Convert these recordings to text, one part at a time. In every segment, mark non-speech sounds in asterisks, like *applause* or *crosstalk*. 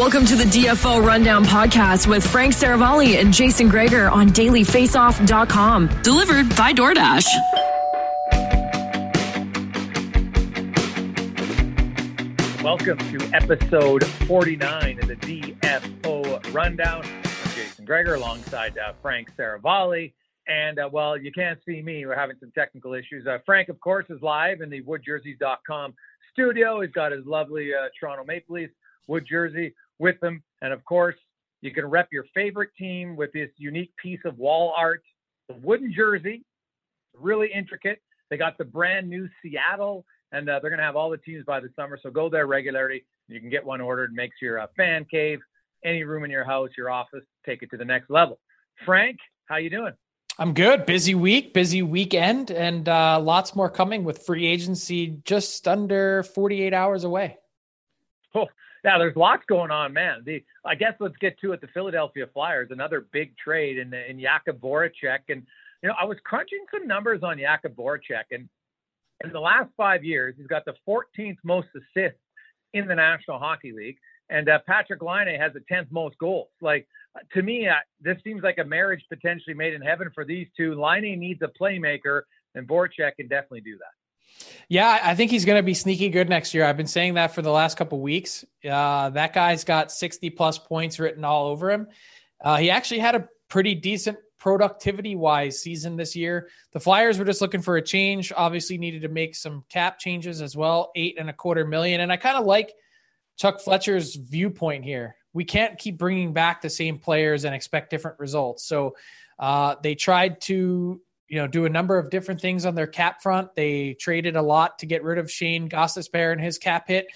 Welcome to the DFO Rundown Podcast with Frank Seravalli and Jason Gregor on dailyfaceoff.com. Delivered by DoorDash. Welcome to episode 49 of the DFO Rundown. I'm Jason Gregor alongside uh, Frank Seravalli. And uh, well, you can't see me. We're having some technical issues. Uh, Frank, of course, is live in the woodjerseys.com studio. He's got his lovely uh, Toronto Maple Leafs wood jersey with them. And of course, you can rep your favorite team with this unique piece of wall art, the wooden jersey, really intricate. They got the brand new Seattle, and uh, they're going to have all the teams by the summer. So go there regularly. You can get one ordered. Makes your uh, fan cave, any room in your house, your office, take it to the next level. Frank, how you doing? I'm good. Busy week, busy weekend, and uh, lots more coming with free agency just under 48 hours away. Oh, yeah, there's lots going on, man. The I guess let's get to it. The Philadelphia Flyers, another big trade in in Jakub Voracek, and you know I was crunching some numbers on Jakub Voracek, and in the last five years, he's got the 14th most assists in the National Hockey League, and uh, Patrik Laine has the 10th most goals. Like to me, uh, this seems like a marriage potentially made in heaven for these two. Laine needs a playmaker, and Voracek can definitely do that. Yeah, I think he's going to be sneaky good next year. I've been saying that for the last couple weeks. Uh, that guy's got 60 plus points written all over him. Uh, he actually had a pretty decent productivity wise season this year. The Flyers were just looking for a change. Obviously, needed to make some cap changes as well, eight and a quarter million. And I kind of like Chuck Fletcher's viewpoint here. We can't keep bringing back the same players and expect different results. So uh, they tried to you know, do a number of different things on their cap front. They traded a lot to get rid of Shane Gostisbehere and his cap hit.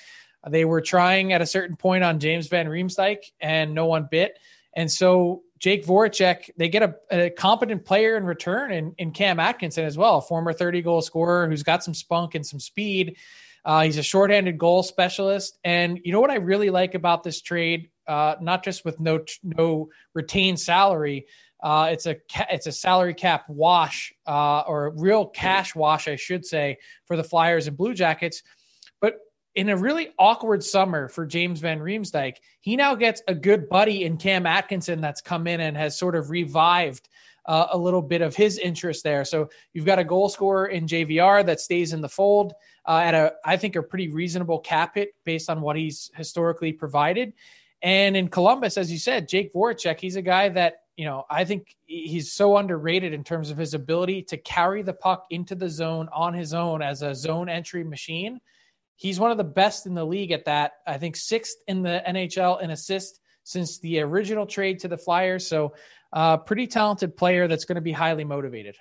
They were trying at a certain point on James Van Riemsdyk, and no one bit. And so Jake Voracek, they get a, a competent player in return in Cam Atkinson as well, a former 30 goal scorer who's got some spunk and some speed. Uh, he's a shorthanded goal specialist. And you know what I really like about this trade, uh, not just with no no retained salary, uh, it's a it's a salary cap wash uh, or real cash wash, I should say, for the Flyers and Blue Jackets. But in a really awkward summer for James Van Riemsdyk, he now gets a good buddy in Cam Atkinson that's come in and has sort of revived uh, a little bit of his interest there. So you've got a goal scorer in JVR that stays in the fold uh, at a I think a pretty reasonable cap hit based on what he's historically provided. And in Columbus, as you said, Jake Voracek, he's a guy that you know, I think he's so underrated in terms of his ability to carry the puck into the zone on his own as a zone entry machine. He's one of the best in the league at that. I think sixth in the NHL in assist since the original trade to the Flyers. So, uh, pretty talented player that's going to be highly motivated.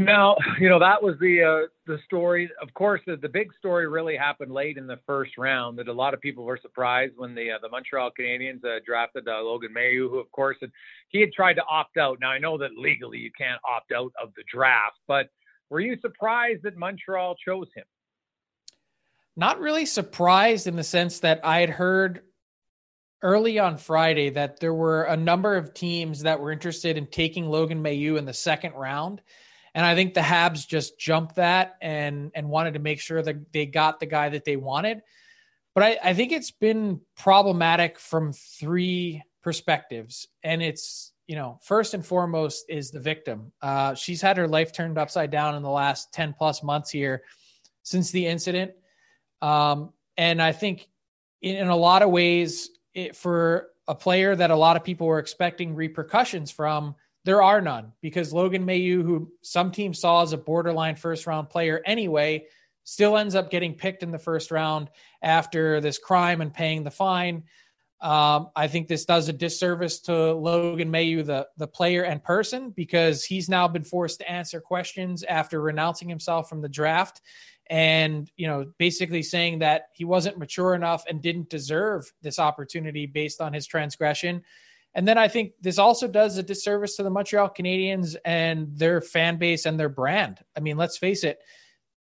Now, you know that was the uh, the story. Of course, the, the big story really happened late in the first round. That a lot of people were surprised when the uh, the Montreal Canadiens uh, drafted uh, Logan Mailloux, who of course had, he had tried to opt out. Now I know that legally you can't opt out of the draft, but were you surprised that Montreal chose him? Not really surprised in the sense that I had heard early on Friday that there were a number of teams that were interested in taking Logan Mailloux in the second round and I think the Habs just jumped that and and wanted to make sure that they got the guy that they wanted. But I, I think it's been problematic from three perspectives. And it's, you know, first and foremost is the victim. Uh, she's had her life turned upside down in the last 10 plus months here since the incident. Um, and I think in, in a lot of ways, it, for a player that a lot of people were expecting repercussions from, there are none because Logan Mailloux, who some teams saw as a borderline first round player anyway, still ends up getting picked in the first round after this crime and paying the fine. Um, I think this does a disservice to Logan Mailloux, the, the player and person, because he's now been forced to answer questions after renouncing himself from the draft and, you know, basically saying that he wasn't mature enough and didn't deserve this opportunity based on his transgression. And then I think this also does a disservice to the Montreal Canadiens and their fan base and their brand. I mean, let's face it,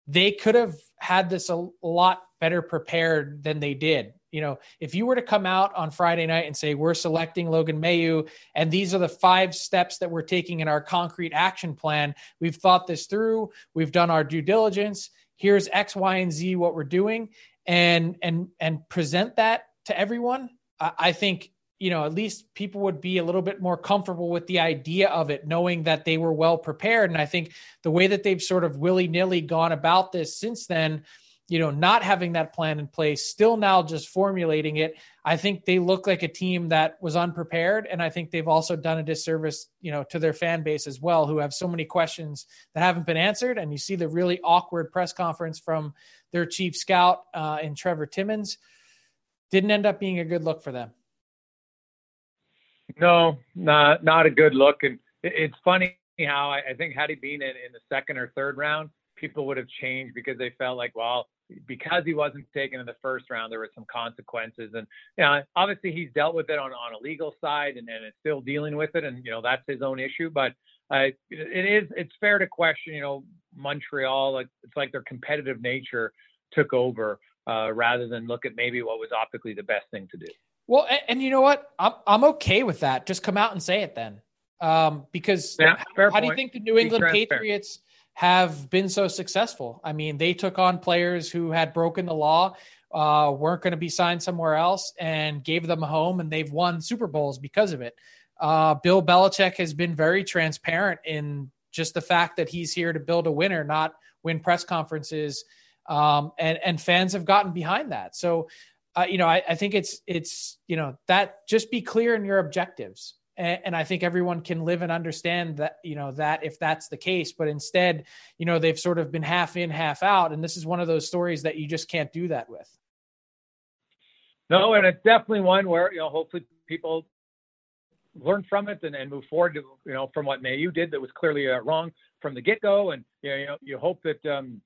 they could have had this a lot better prepared than they did. You know, if you were to come out on Friday night and say, we're selecting Logan Mailloux, and these are the five steps that we're taking in our concrete action plan, we've thought this through, we've done our due diligence, here's X, Y, and Z what we're doing, and and and present that to everyone, I think you know, at least people would be a little bit more comfortable with the idea of it, knowing that they were well prepared. And I think the way that they've sort of willy nilly gone about this since then, you know, not having that plan in place, still now just formulating it, I think they look like a team that was unprepared. And I think they've also done a disservice, you know, to their fan base as well, who have so many questions that haven't been answered. And you see the really awkward press conference from their chief scout uh, in Trevor Timmins. Didn't end up being a good look for them. No, not not a good look. And it's funny how I, I think had he been in, in the second or third round, people would have changed because they felt like, well, because he wasn't taken in the first round, there were some consequences. And you know, obviously he's dealt with it on, on a legal side and, and is still dealing with it. And, you know, that's his own issue. But uh, it is, it's fair to question, you know, Montreal, it's like their competitive nature took over uh, rather than look at maybe what was optically the best thing to do. Well, and, and, you know what? I'm I'm okay with that. Just come out and say it then. Um, because yeah, how, how do you think the New England Patriots have been so successful? I mean, they took on players who had broken the law, uh, weren't going to be signed somewhere else, and gave them a home, and they've won Super Bowls because of it. Uh, Bill Belichick has been very transparent in just the fact that he's here to build a winner, not win press conferences. Um, and and fans have gotten behind that. So uh, you know, I, I, think it's it's you know that just be clear in your objectives, and, and, I think everyone can live and understand that you know that if that's the case. But instead, you know, they've sort of been half in, half out, and this is one of those stories that you just can't do that with. No, and it's definitely one where you know hopefully people learn from it and, and move forward to you know from what Mailloux did that was clearly uh, wrong from the get go, and you know you hope that um,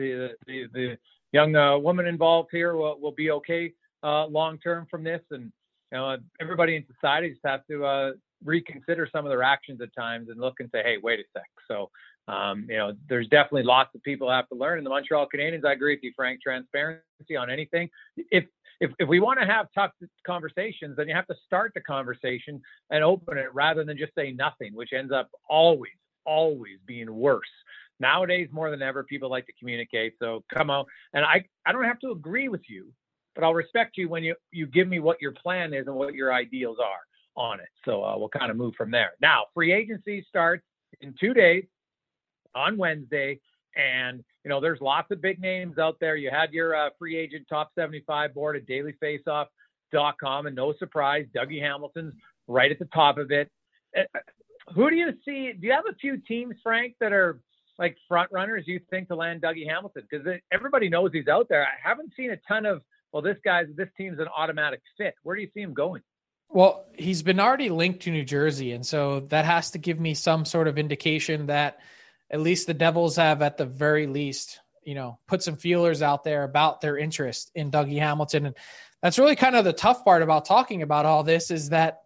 the the the young uh, woman involved here will, will be okay uh, long term from this. And you know, everybody in society just have to uh, reconsider some of their actions at times and look and say, hey, wait a sec. So, um, you know, there's definitely lots of people have to learn. And the Montreal Canadiens, I agree with you, Frank. Transparency on anything. If if, if we want to have tough conversations, then you have to start the conversation and open it rather than just say nothing, which ends up always, always being worse nowadays more than ever people like to communicate so come on and i i don't have to agree with you but i'll respect you when you you give me what your plan is and what your ideals are on it so uh, we'll kind of move from there now free agency starts in two days on wednesday and you know there's lots of big names out there you had your uh, free agent top 75 board at dailyfaceoff.com and no surprise dougie hamilton's right at the top of it. Uh, who do you see? Do you have a few teams, Frank, that are like front runners you think to land Dougie Hamilton? Because everybody knows he's out there. I haven't seen a ton of well, this guy's this team's an automatic fit. Where do you see him going? Well, he's been already linked to New Jersey, and so that has to give me some sort of indication that at least the Devils have, at the very least, you know, put some feelers out there about their interest in Dougie Hamilton. And that's really kind of the tough part about talking about all this is that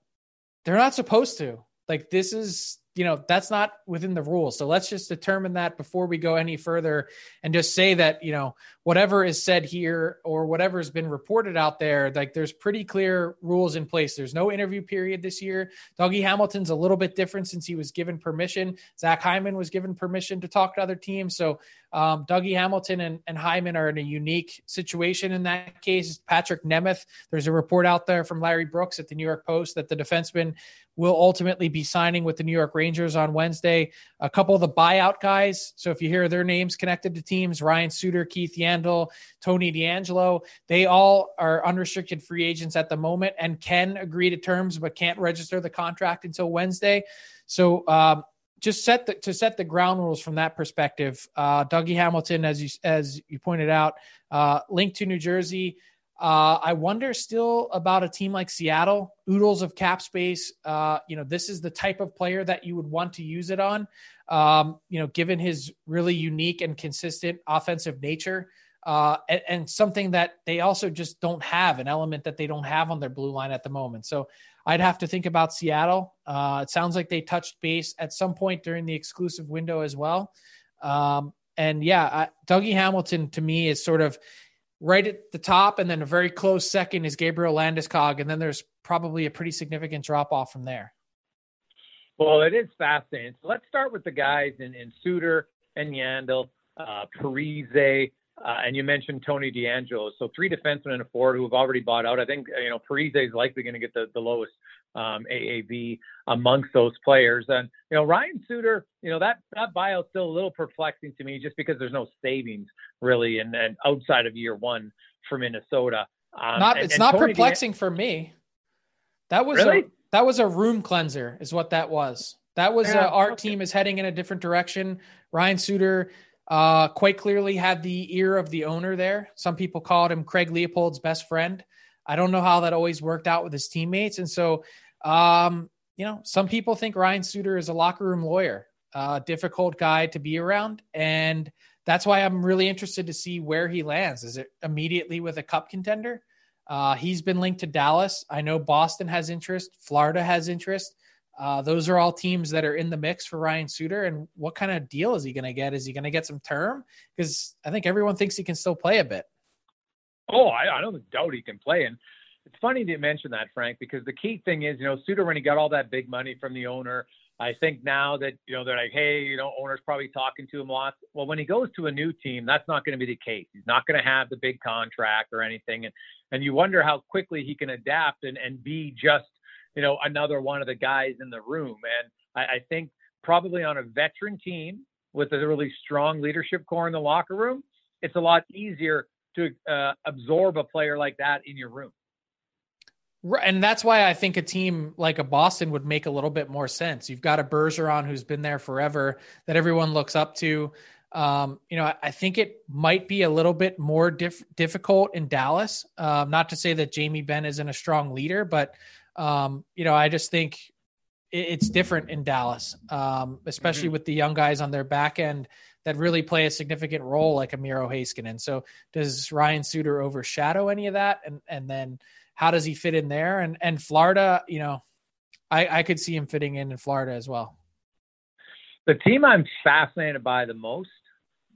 they're not supposed to. Like this is you know that's not within the rules. So let's just determine that before we go any further and just say that you know whatever is said here or whatever has been reported out there like there's pretty clear rules in place. There's no interview period this year. Dougie hamilton's a little bit different since he was given permission. Zach hyman was given permission to talk to other teams. So um, dougie hamilton and, and hyman are in a unique situation in that case. Patrick nemeth there's a report out there from larry brooks at the new york post that the defenseman will ultimately be signing with the New York Rangers on Wednesday. A couple of the buyout guys. So if you hear their names connected to teams, Ryan Suter, Keith Yandle, Tony DeAngelo, they all are unrestricted free agents at the moment and can agree to terms, but can't register the contract until Wednesday. So, um, just set the, to set the ground rules from that perspective. Uh, Dougie Hamilton, as you as you pointed out, uh, linked to New Jersey. Uh, I wonder still about a team like Seattle, oodles of cap space. Uh, you know, this is the type of player that you would want to use it on. Um, you know, given his really unique and consistent offensive nature, uh, and, and, something that they also just don't have an element that they don't have on their blue line at the moment. So I'd have to think about Seattle. Uh, it sounds like they touched base at some point during the exclusive window as well. Um, and yeah, I, Dougie Hamilton to me is sort of right at the top, and then a very close second is Gabriel Landeskog, and then there's probably a pretty significant drop off from there. Well, it is fascinating. So let's start with the guys in, in Suter and Yandle, uh, Parise, uh, and you mentioned Tony DeAngelo. So three defensemen and a forward who have already bought out. I think you know Parise is likely going to get the, the lowest um, AAV amongst those players. And you know Ryan Suter, you know that that buyout is still a little perplexing to me, just because there's no savings really, and, and outside of year one for Minnesota. Um, not and, it's and not Tony perplexing for me. That was really? a, that was a room cleanser, is what that was. That was yeah, uh, our okay. team is heading in a different direction. Ryan Suter uh, quite clearly had the ear of the owner there. Some people called him Craig Leopold's best friend. I don't know how that always worked out with his teammates. And so, um, you know, some people think Ryan Suter is a locker room lawyer, uh, difficult guy to be around. And that's why I'm really interested to see where he lands. Is it immediately with a cup contender? Uh, he's been linked to Dallas. I know Boston has interest, Florida has interest. Uh, those are all teams that are in the mix for Ryan Suter. And what kind of deal is he going to get? Is he going to get some term? Because I think everyone thinks he can still play a bit. Oh, I, I don't doubt he can play. And it's funny to mention that, Frank, because the key thing is, you know, Suter, when he got all that big money from the owner, I think now that, you know, they're like, hey, you know, owner's probably talking to him lots. Well, when he goes to a new team, that's not going to be the case. He's not going to have the big contract or anything. And, and you wonder how quickly he can adapt and, and be just you know, another one of the guys in the room. And I, I think probably on a veteran team with a really strong leadership core in the locker room, it's a lot easier to uh, absorb a player like that in your room. And that's why I think a team like a Boston would make a little bit more sense. You've got a Bergeron who's been there forever that everyone looks up to. Um, you know, I, I, think it might be a little bit more difficult in Dallas. Um, not to say that Jamie Benn isn't a strong leader, but um, you know, I just think it, it's different in Dallas, um, especially mm-hmm. with the young guys on their back end that really play a significant role, like a Miro Heiskanen. So, does Ryan Suter overshadow any of that? And and then how does he fit in there? And and Florida, you know, I, I could see him fitting in in Florida as well. The team I'm fascinated by the most,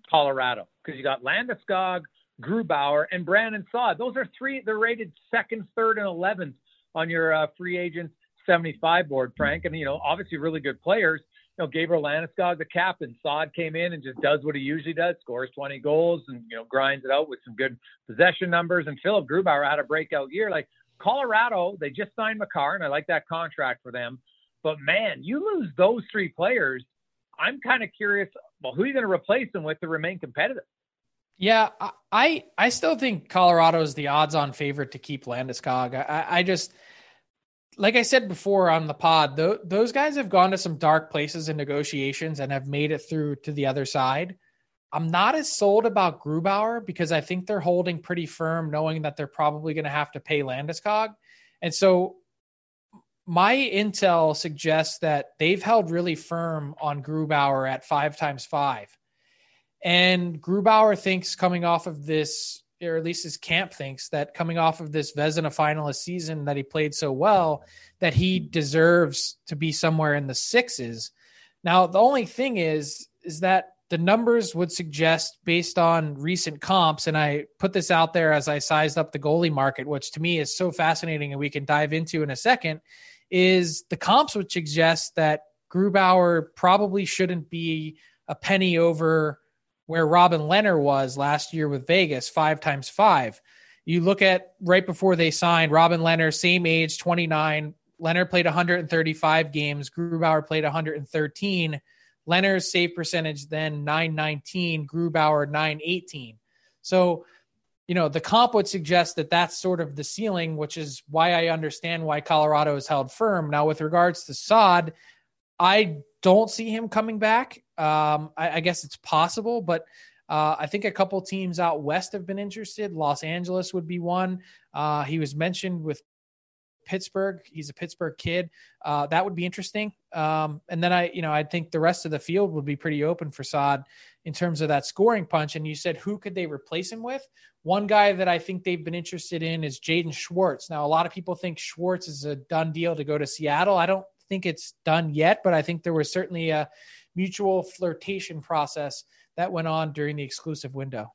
Colorado, because you got Landeskog, Grubauer, and Brandon Saad. Those are three. They're rated second, third, and eleventh on your uh, free agents 75 board, Frank. And, you know, obviously really good players. You know, Gabriel Landeskog, the captain, Saad came in and just does what he usually does, scores 20 goals and, you know, grinds it out with some good possession numbers. And Philip Grubauer had a breakout year. Like Colorado, they just signed Makar, and I like that contract for them. But man, you lose those three players. I'm kind of curious. Well, who are you going to replace them with to remain competitive? Yeah, I I still think Colorado is the odds-on favorite to keep Landeskog. I, I just like I said before on the pod, th- those guys have gone to some dark places in negotiations and have made it through to the other side. I'm not as sold about Grubauer because I think they're holding pretty firm, knowing that they're probably going to have to pay Landeskog. And so my intel suggests that they've held really firm on Grubauer at five times five. And Grubauer thinks coming off of this, or at least his camp thinks that coming off of this Vezina finalist season that he played so well, that he deserves to be somewhere in the sixes. Now, the only thing is, is that the numbers would suggest based on recent comps, and I put this out there as I sized up the goalie market, which to me is so fascinating and we can dive into in a second, is the comps would suggest that Grubauer probably shouldn't be a penny over where Robin Lehner was last year with Vegas, five times five. You look at right before they signed Robin Lehner, same age, 29. Lehner played 135 games. Grubauer played 113 Lehner's save percentage then 919, Grubauer 918. So, you know, the comp would suggest that that's sort of the ceiling, which is why I understand why Colorado is held firm. Now, with regards to Saad, I don't see him coming back. Um, I, I, guess it's possible, but uh, I think a couple teams out west have been interested. Los Angeles would be one. Uh, he was mentioned with Pittsburgh. He's a Pittsburgh kid. Uh, that would be interesting. Um, and then I, you know, I think the rest of the field would be pretty open for Saad in terms of that scoring punch. And you said who could they replace him with? One guy that I think they've been interested in is Jaden Schwartz. Now, a lot of people think Schwartz is a done deal to go to Seattle. I don't think it's done yet, but I think there was certainly a mutual flirtation process that went on during the exclusive window.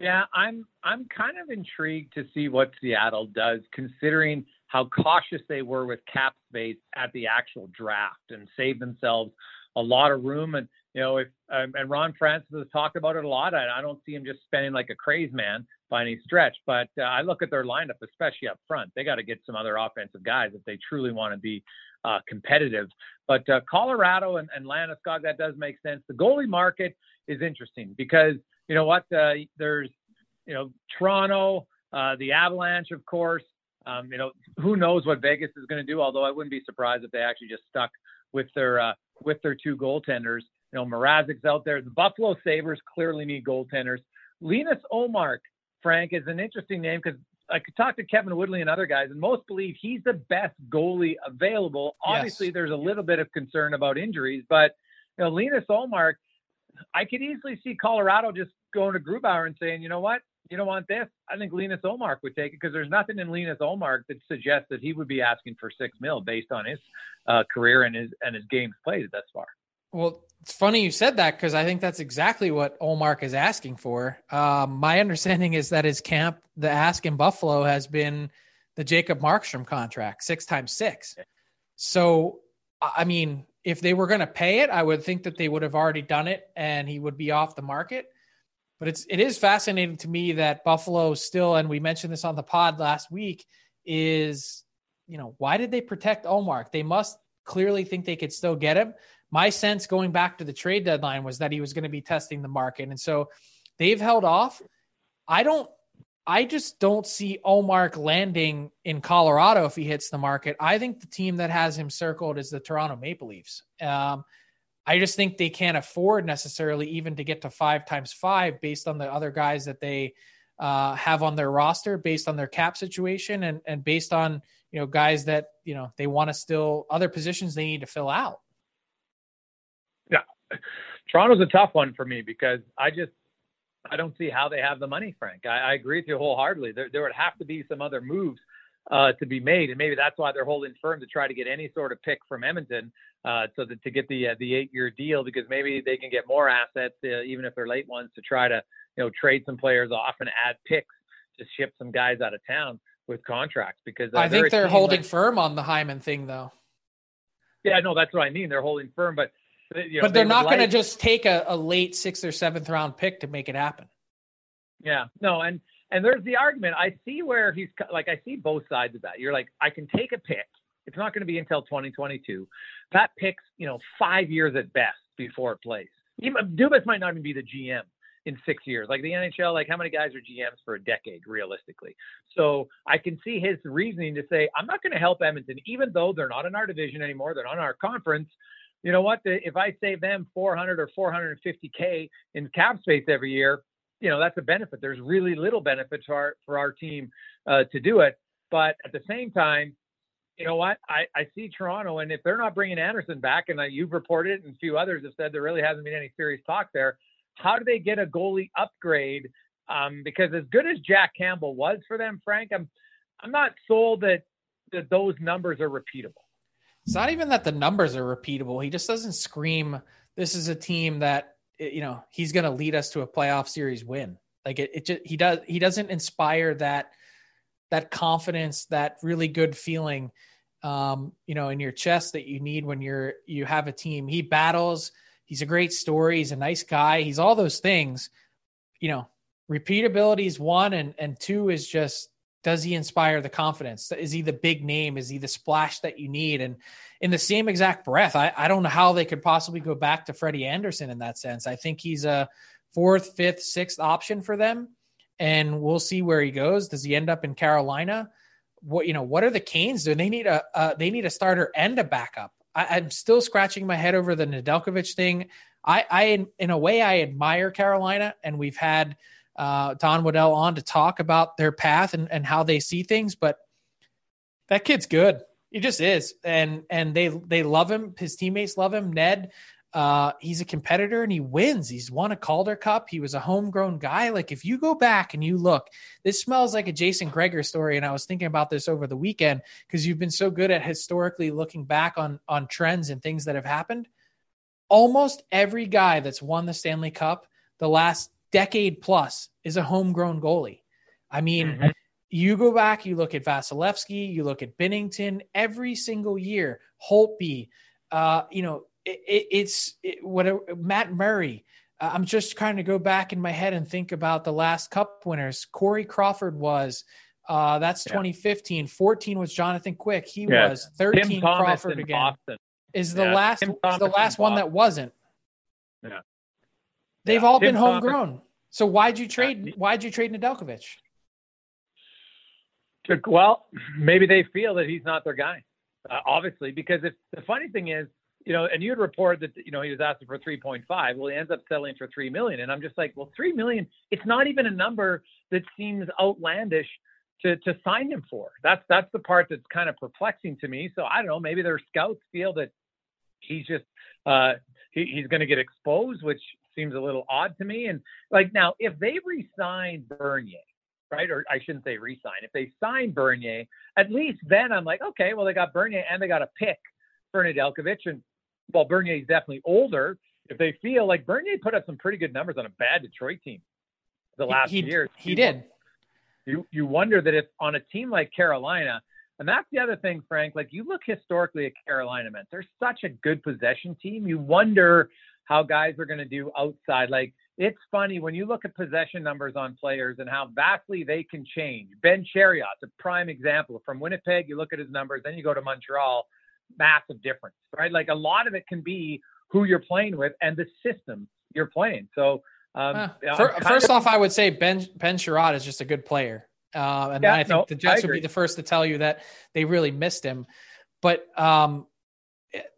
Yeah, I'm I'm kind of intrigued to see what Seattle does, considering how cautious they were with cap space at the actual draft and save themselves a lot of room. And you know, if um, and Ron Francis has talked about it a lot. I, I don't see him just spending like a crazy man by any stretch. But uh, I look at their lineup, especially up front. They got to get some other offensive guys if they truly want to be uh, competitive. But uh, Colorado and, and Landeskog, that does make sense. The goalie market is interesting because you know what? Uh, there's, you know, Toronto, uh, the Avalanche, of course. Um, you know, who knows what Vegas is going to do? Although I wouldn't be surprised if they actually just stuck with their uh, with their two goaltenders. You know, Mrazek's out there. The Buffalo Sabres clearly need goaltenders. Linus Ullmark, Frank, is an interesting name because I could talk to Kevin Woodley and other guys, and most believe he's the best goalie available. Obviously, yes. there's a little bit of concern about injuries, but you know, Linus Ullmark, I could easily see Colorado just going to Grubauer and saying, you know what, you don't want this. I think Linus Ullmark would take it because there's nothing in Linus Ullmark that suggests that he would be asking for six mil based on his uh, career and his and his games played thus far. Well, it's funny you said that because I think that's exactly what Ullmark is asking for. Um, my understanding is that his camp, the ask in Buffalo, has been the Jacob Markstrom contract, six times six. So, I mean, if they were going to pay it, I would think that they would have already done it and he would be off the market. But it's it is fascinating to me that Buffalo still, and we mentioned this on the pod last week, is you know why did they protect Ullmark? They must clearly think they could still get him. My sense going back to the trade deadline was that he was going to be testing the market, and so they've held off. I don't I just don't see Ullmark landing in Colorado if he hits the market. I think the team that has him circled is the Toronto Maple Leafs. Um, I just think they can't afford necessarily even to get to five times five based on the other guys that they uh, have on their roster, based on their cap situation, and and based on you know guys that you know they want to still other positions they need to fill out. *laughs* Toronto's a tough one for me because I just I don't see how they have the money, Frank. I, I agree with you wholeheartedly. There, there would have to be some other moves uh, to be made, and maybe that's why they're holding firm to try to get any sort of pick from Edmonton, uh, so that to get the uh, the eight year deal because maybe they can get more assets, uh, even if they're late ones, to try to you know trade some players off and add picks to ship some guys out of town with contracts. Because uh, I think they're holding like, firm on the Hyman thing, though. Yeah, no, that's what I mean. They're holding firm, but you know, but they're they not going to just take a, a late sixth or seventh round pick to make it happen. Yeah, no, and and there's the argument. I see where he's like, I see both sides of that. You're like, I can take a pick. It's not going to be until 2022. That pick's, you know, five years at best before it plays. Even, Dubas might not even be the GM in six years. Like the NHL, like how many guys are GMs for a decade, realistically? So I can see his reasoning to say, I'm not going to help Edmonton, even though they're not in our division anymore, they're not in our conference. You know what? If I save them 400 or 450k in cap space every year, you know that's a benefit. There's really little benefit for our for our team uh, to do it, but at the same time, you know what? I, I see Toronto, and if they're not bringing Andersen back, and uh, you've reported, and a few others have said there really hasn't been any serious talk there. How do they get a goalie upgrade? Um, because as good as Jack Campbell was for them, Frank, I'm I'm not sold that that those numbers are repeatable. It's not even that the numbers are repeatable. He just doesn't scream. This is a team that you know he's going to lead us to a playoff series win. Like it, it just he does he doesn't inspire that that confidence, that really good feeling, um, you know, in your chest that you need when you're you have a team. He battles. He's a great story. He's a nice guy. He's all those things. You know, repeatability is one, and and two is just does he inspire the confidence? Is he the big name? Is he the splash that you need? And in the same exact breath, I, I don't know how they could possibly go back to Freddie Andersen in that sense. I think he's a fourth, fifth, sixth option for them and we'll see where he goes. Does he end up in Carolina? What you know? What are the Canes Do They need a uh, they need a starter and a backup. I, am still scratching my head over the Nedeljkovic thing. I, I in a way I admire Carolina, and we've had uh, Don Waddell on to talk about their path and, and how they see things. But that kid's good. He just is, and and they they love him. His teammates love him. Ned, uh, he's a competitor and he wins. He's won a Calder Cup. He was a homegrown guy. Like if you go back and you look, this smells like a Jason Gregor story. And I was thinking about this over the weekend because you've been so good at historically looking back on on trends and things that have happened. Almost every guy that's won the Stanley Cup the last decade plus is a homegrown goalie. I mean, mm-hmm. you go back, you look at Vasilevskiy, you look at Binnington every single year, Holtby, uh, you know, it, it's it, what Matt Murray. Uh, I'm just trying to go back in my head and think about the last Cup winners. Corey Crawford was. Uh, that's yeah. 2015. 14 was Jonathan Quick. He yeah. was 13. Crawford again. Boston. Is the yeah. last is the last one that wasn't. Yeah. They've all Tim been homegrown. Thomas. So why'd you trade? Why'd you trade Nedeljkovic? Well, maybe they feel that he's not their guy. Uh, obviously, because if the funny thing is, you know, and you had reported that, you know, he was asking for 3.5. Well, he ends up settling for 3 million. And I'm just like, well, 3 million, it's not even a number that seems outlandish to, to sign him for. That's, that's the part that's kind of perplexing to me. So I don't know, maybe their scouts feel that he's just, uh, he, he's going to get exposed, which seems a little odd to me. And like, now if they resign Bernier, right? Or I shouldn't say resign. If they sign Bernier, at least then I'm like, okay, well, they got Bernier and they got a pick for Nedeljkovic. And well, Bernier is definitely older, if they feel like Bernier put up some pretty good numbers on a bad Detroit team the last he, year. He, he did. You you wonder that if on a team like Carolina, and that's the other thing, Frank. Like you look historically at Carolina, man, they're such a good possession team. You wonder how guys are going to do outside. Like it's funny when you look at possession numbers on players and how vastly they can change. Ben Chiarot's a prime example. From Winnipeg, you look at his numbers, then you go to Montreal, massive difference, right? Like a lot of it can be who you're playing with and the system you're playing. So, um, uh, for, first of, off, I would say Ben Ben Chiarot is just a good player, uh, and yeah, I think no, the Jets would be the first to tell you that they really missed him. But um,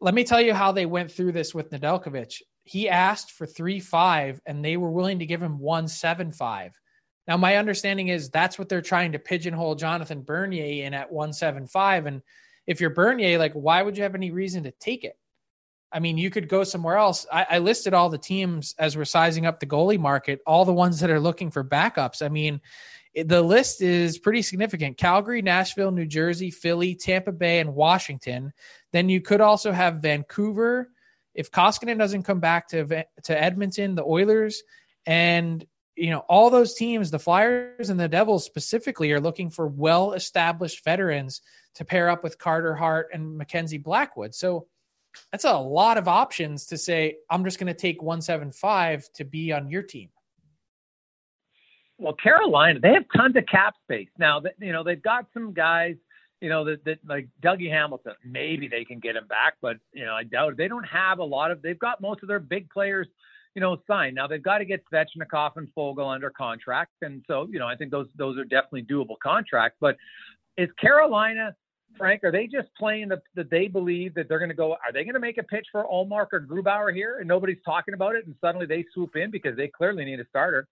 let me tell you how they went through this with Nedeljkovic. He asked for three five, and they were willing to give him one seven five. Now, my understanding is that's what they're trying to pigeonhole Jonathan Bernier in at one seven five, and if you're Bernier, like why would you have any reason to take it? I mean, you could go somewhere else. I, I, listed all the teams as we're sizing up the goalie market, all the ones that are looking for backups. I mean, the list is pretty significant Calgary, Nashville, New Jersey, Philly, Tampa Bay, and Washington. Then you could also have Vancouver. If Koskinen doesn't come back to, to Edmonton, the Oilers, and you know all those teams the flyers and the devils specifically are looking for well established veterans to pair up with carter hart and mackenzie blackwood. So that's a lot of options to say i'm just going to take 175 to be on your team. Well carolina they have tons of cap space. Now that you know they've got some guys you know that, that like dougie hamilton maybe they can get him back but you know i doubt it. they don't have a lot of they've got most of their big players you know, signed. Now they've got to get Svechnikov and Foegele under contract, and so you know, I think those those are definitely doable contracts. But is Carolina, Frank, are they just playing that the, they believe that they're going to go? Are they going to make a pitch for Ullmark or Grubauer here, and nobody's talking about it, and suddenly they swoop in because they clearly need a starter?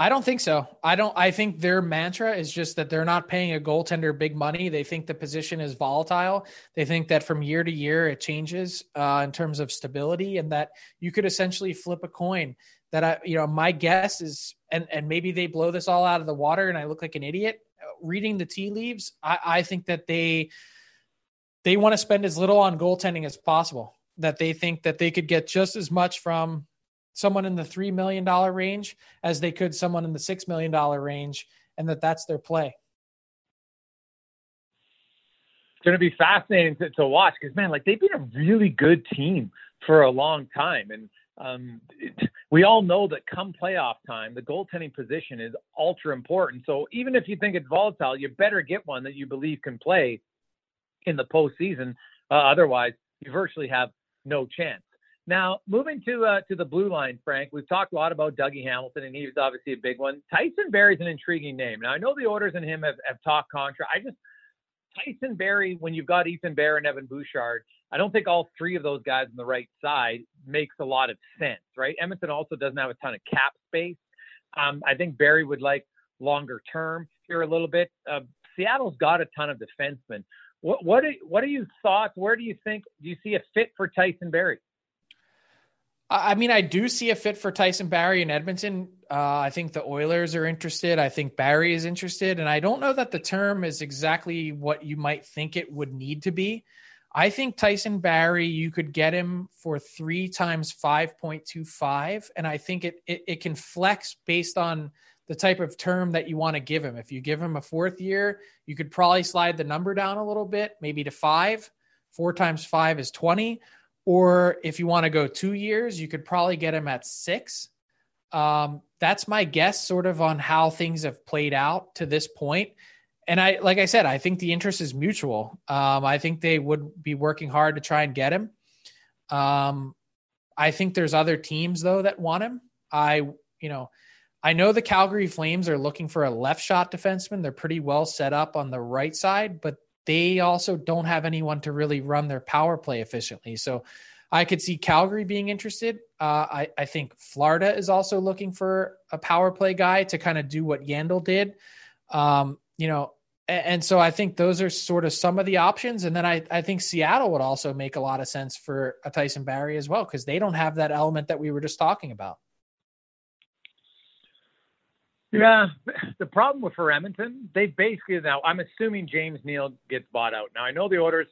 I don't think so. I don't. I think their mantra is just that they're not paying a goaltender big money. They think the position is volatile. They think that from year to year it changes uh, in terms of stability, and that you could essentially flip a coin. That I, you know, my guess is, and and maybe they blow this all out of the water, and I look like an idiot reading the tea leaves. I, I think that they they want to spend as little on goaltending as possible. That they think that they could get just as much from someone in the $3 million range as they could someone in the $6 million range, and that that's their play. It's going to be fascinating to, to watch because, man, like they've been a really good team for a long time. And um, it, we all know that come playoff time, the goaltending position is ultra important. So even if you think it's volatile, you better get one that you believe can play in the postseason. Uh, otherwise, you virtually have no chance. Now, moving to uh, to the blue line, Frank, we've talked a lot about Dougie Hamilton, and he he's obviously a big one. Tyson Barrie's an intriguing name. Now, I know the Oilers and him have, have talked contract. I just Tyson Barrie, when you've got Ethan Bear and Evan Bouchard, I don't think all three of those guys on the right side makes a lot of sense, right? Edmonton also doesn't have a ton of cap space. Um, I think Barrie would like longer term here a little bit. Uh, Seattle's got a ton of defensemen. What what are, what are your thoughts? Where do you think do you see a fit for Tyson Barrie? I mean, I do see a fit for Tyson Barrie in Edmonton. Uh, I think the Oilers are interested. I think Barrie is interested. And I don't know that the term is exactly what you might think it would need to be. I think Tyson Barrie, you could get him for three times 5.25. And I think it, it, it can flex based on the type of term that you want to give him. If you give him a fourth year, you could probably slide the number down a little bit, maybe to five. Four times five is 20 or if you want to go two years, you could probably get him at six. Um, that's my guess, sort of on how things have played out to this point. And I, like I said, I think the interest is mutual. Um, I think they would be working hard to try and get him. Um, I think there's other teams though that want him. I, you know, I know the Calgary Flames are looking for a left shot defenseman. They're pretty well set up on the right side, but they also don't have anyone to really run their power play efficiently. So I could see Calgary being interested. Uh, I, I think Florida is also looking for a power play guy to kind of do what Yandle did. Um, you know, and, so I think those are sort of some of the options. And then I, I think Seattle would also make a lot of sense for a Tyson Barrie as well, because they don't have that element that we were just talking about. Yeah, the problem with for Edmonton, they basically now. I'm assuming James Neal gets bought out. Now I know the Oilers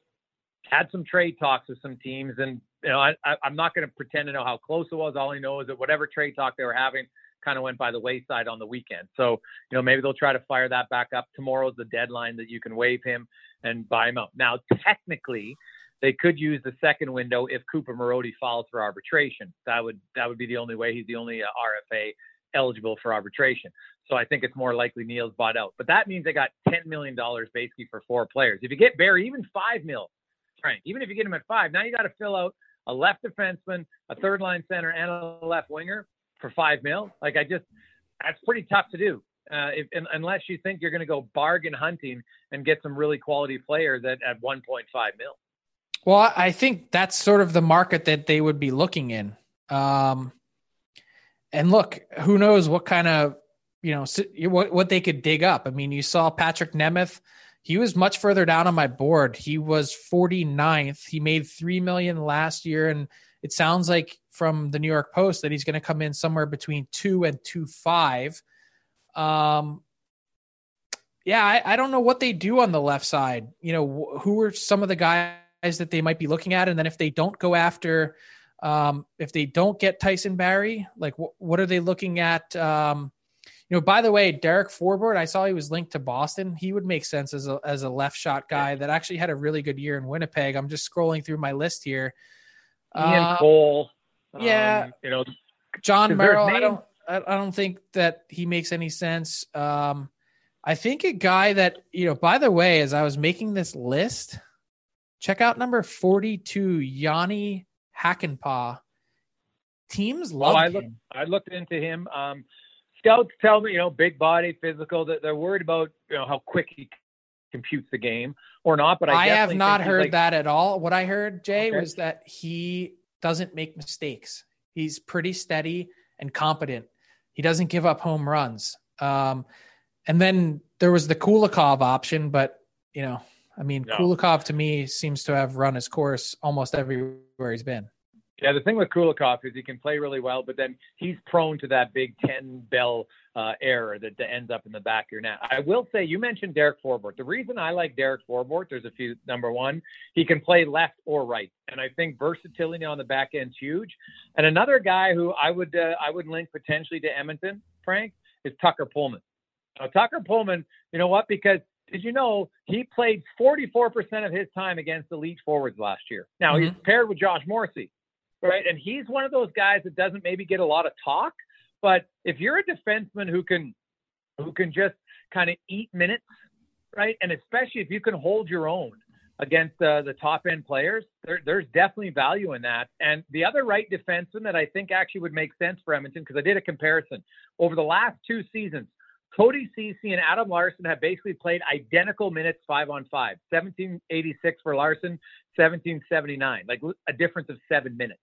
had some trade talks with some teams, and you know I, am not going to pretend to know how close it was. All I know is that whatever trade talk they were having kind of went by the wayside on the weekend. So you know maybe they'll try to fire that back up. Tomorrow's the deadline that you can waive him and buy him out. Now technically, they could use the second window if Cooper Marody files for arbitration. That would that would be the only way. He's the only uh, RFA eligible for arbitration. So I think it's more likely Neal's bought out. But that means they got $10 million basically for four players. If you get Barrie, even five mil, Frank, even if you get him at five, now you got to fill out a left defenseman, a third line center, and a left winger for five mil. Like I just, that's pretty tough to do. Uh, if, unless you think you're going to go bargain hunting and get some really quality players at, at 1.5 mil. Well, I think that's sort of the market that they would be looking in. Um, and look, who knows what kind of you know what what they could dig up. I mean, you saw Patrick Nemeth. He was much further down on my board. He was 49th. He made 3 million last year and it sounds like from the New York Post that he's going to come in somewhere between 2 and 2.5. Um yeah, I, I don't know what they do on the left side. You know, wh- who are some of the guys that they might be looking at and then if they don't go after um, if they don't get Tyson Barrie, like wh- what are they looking at? Um, you know, by the way, Derek Forbort, I saw he was linked to Boston. He would make sense as a as a left shot guy that actually had a really good year in Winnipeg. I'm just scrolling through my list here. Ian uh, Cole. Yeah, um, you know, John Merrill. I don't. I don't think that he makes any sense. Um, I think a guy that you know. By the way, as I was making this list, check out number forty-two, Jani Hakanpää. teams love oh, I looked, him. I looked into him. Um, scouts tell me, you know, big body, physical, that they're worried about, you know, how quick he computes the game or not. But I, I have not heard like, that at all. What I heard, Jay, okay. was that he doesn't make mistakes. He's pretty steady and competent. He doesn't give up home runs. Um, and then there was the Kulikov option, but you know, I mean, no. Kulikov to me seems to have run his course almost everywhere he's been. Yeah, the thing with Kulikov is he can play really well, but then he's prone to that big 10 bell uh, error that, that, ends up in the back of your net. I will say, you mentioned Derek Forbort. The reason I like Derek Forbort, there's a few. Number one, he can play left or right, and I think versatility on the back end's huge. And another guy who I would uh, I would link potentially to Edmonton, Frank, is Tucker Poolman. Now, Tucker Poolman, you know what? Because did you know he played 44% of his time against elite forwards last year? Now mm-hmm. he's paired with Josh Morrissey right? And he's one of those guys that doesn't maybe get a lot of talk, but if you're a defenseman who can who can just kind of eat minutes, right? And especially if you can hold your own against uh, the top end players, there, there's definitely value in that. And the other right defenseman that I think actually would make sense for Edmonton, because I did a comparison over the last two seasons, Cody Ceci and Adam Larsson have basically played identical minutes five on five 1786 for Larsson, 1779, like a difference of seven minutes.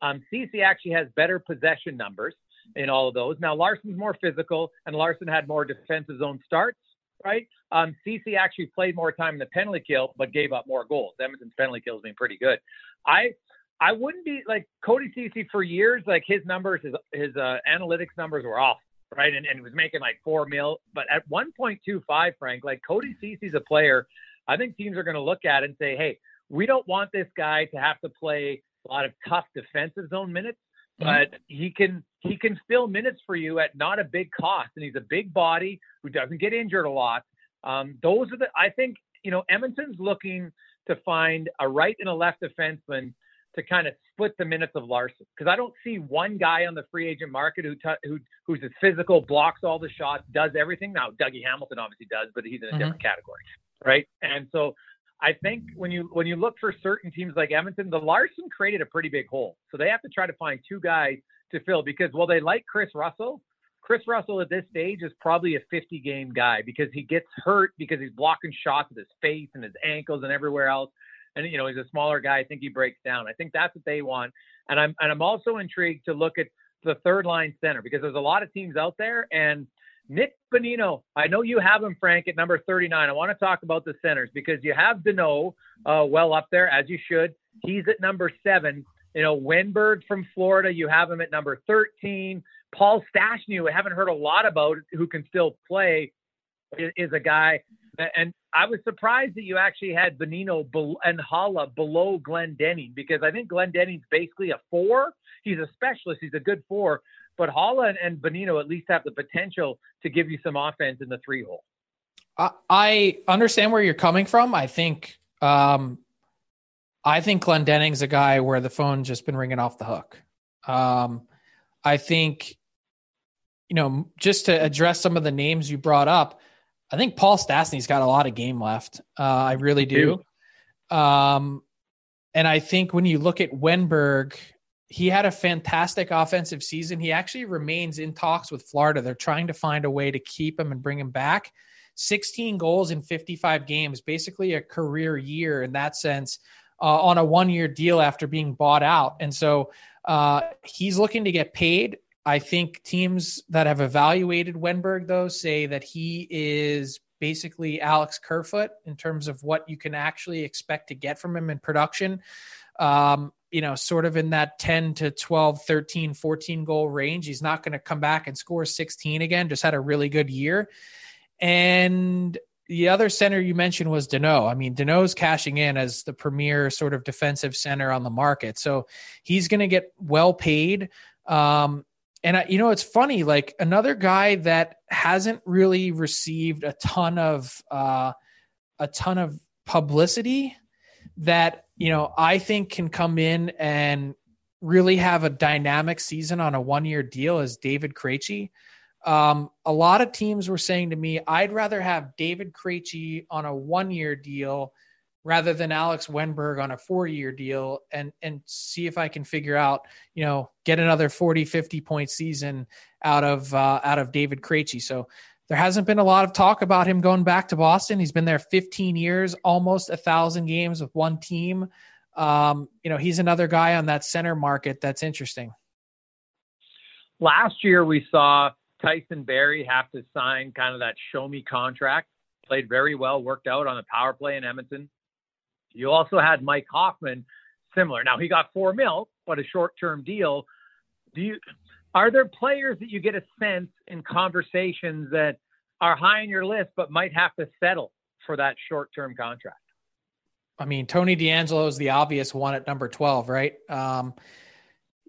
Um, Ceci actually has better possession numbers in all of those. Now, Larsson's more physical, and Larsson had more defensive zone starts, right? Um, actually played more time in the penalty kill, but gave up more goals. Edmonton's penalty kill has been pretty good. I I wouldn't be like Cody Ceci for years. Like his numbers, his his uh, analytics numbers were off, right? And and he was making like four mil. But at 1.25, Frank, like Cody Ceci's a player. I think teams are going to look at it and say, hey, we don't want this guy to have to play a lot of tough defensive zone minutes, mm-hmm. but he can he can fill minutes for you at not a big cost, and he's a big body who doesn't get injured a lot. Um, those are the I think you know Edmonton's looking to find a right and a left defenseman to kind of split the minutes of Larsson because I don't see one guy on the free agent market who t- who who's as physical, blocks all the shots, does everything. Now Dougie Hamilton obviously does, but he's in a mm-hmm. different category, right? And so I think when you when you look for certain teams like Edmonton, the Larsson created a pretty big hole. So they have to try to find two guys to fill because while they like Chris Russell, Chris Russell at this stage is probably a 50 game guy because he gets hurt because he's blocking shots with his face and his ankles and everywhere else. And you know he's a smaller guy. I think he breaks down. I think that's what they want. And I'm and I'm also intrigued to look at the third line center because there's a lot of teams out there and Nick Bonino, I know you have him, Frank, at number 39. I want to talk about the centers because you have Danault uh, well up there, as you should. He's at number seven. You know, Wennberg from Florida, you have him at number 13. Paul Stastny, I haven't heard a lot about, who can still play, is a guy. And I was surprised that you actually had Bonino and Haula below Glendening because I think Glendening's basically a four. He's a specialist. He's a good four. But Haula and Bonino at least have the potential to give you some offense in the three hole. I understand where you're coming from. I think um, I think Glendening's a guy where the phone's just been ringing off the hook. Um, I think, you know, just to address some of the names you brought up, I think Paul Stastny's got a lot of game left. Uh, I really do. Um, and I think when you look at Wennberg, he had a fantastic offensive season. He actually remains in talks with Florida. They're trying to find a way to keep him and bring him back. 16 goals in 55 games, basically a career year in that sense, uh, on a one year deal after being bought out. And so uh, he's looking to get paid. I think teams that have evaluated Wennberg, though, say that he is basically Alex Kerfoot in terms of what you can actually expect to get from him in production. Um, you know, sort of in that 10 to 12, 13, 14 goal range. He's not going to come back and score 16 again, just had a really good year. And the other center you mentioned was Danault. I mean, Danault's cashing in as the premier sort of defensive center on the market. So he's going to get well paid. Um, and I, you know, it's funny, like another guy that hasn't really received a ton of, uh, a ton of publicity that you know, I think can come in and really have a dynamic season on a one year deal is David Krejci. Um, a lot of teams were saying to me, I'd rather have David Krejci on a one year deal rather than Alex Wennberg on a four year deal and and see if I can figure out, you know, get another 40, 50 point season out of uh, out of David Krejci. So there hasn't been a lot of talk about him going back to Boston. He's been there 15 years, almost a thousand games with one team. Um, you know, he's another guy on that center market that's interesting. Last year, we saw Tyson Barrie have to sign kind of that show me contract. Played very well, worked out on the power play in Edmonton. You also had Mike Hoffman, similar. Now he got four mil, but a short term deal. Do you are there players that you get a sense in conversations that are high on your list but might have to settle for that short term contract? I mean, Tony DeAngelo is the obvious one at number 12, right? Um,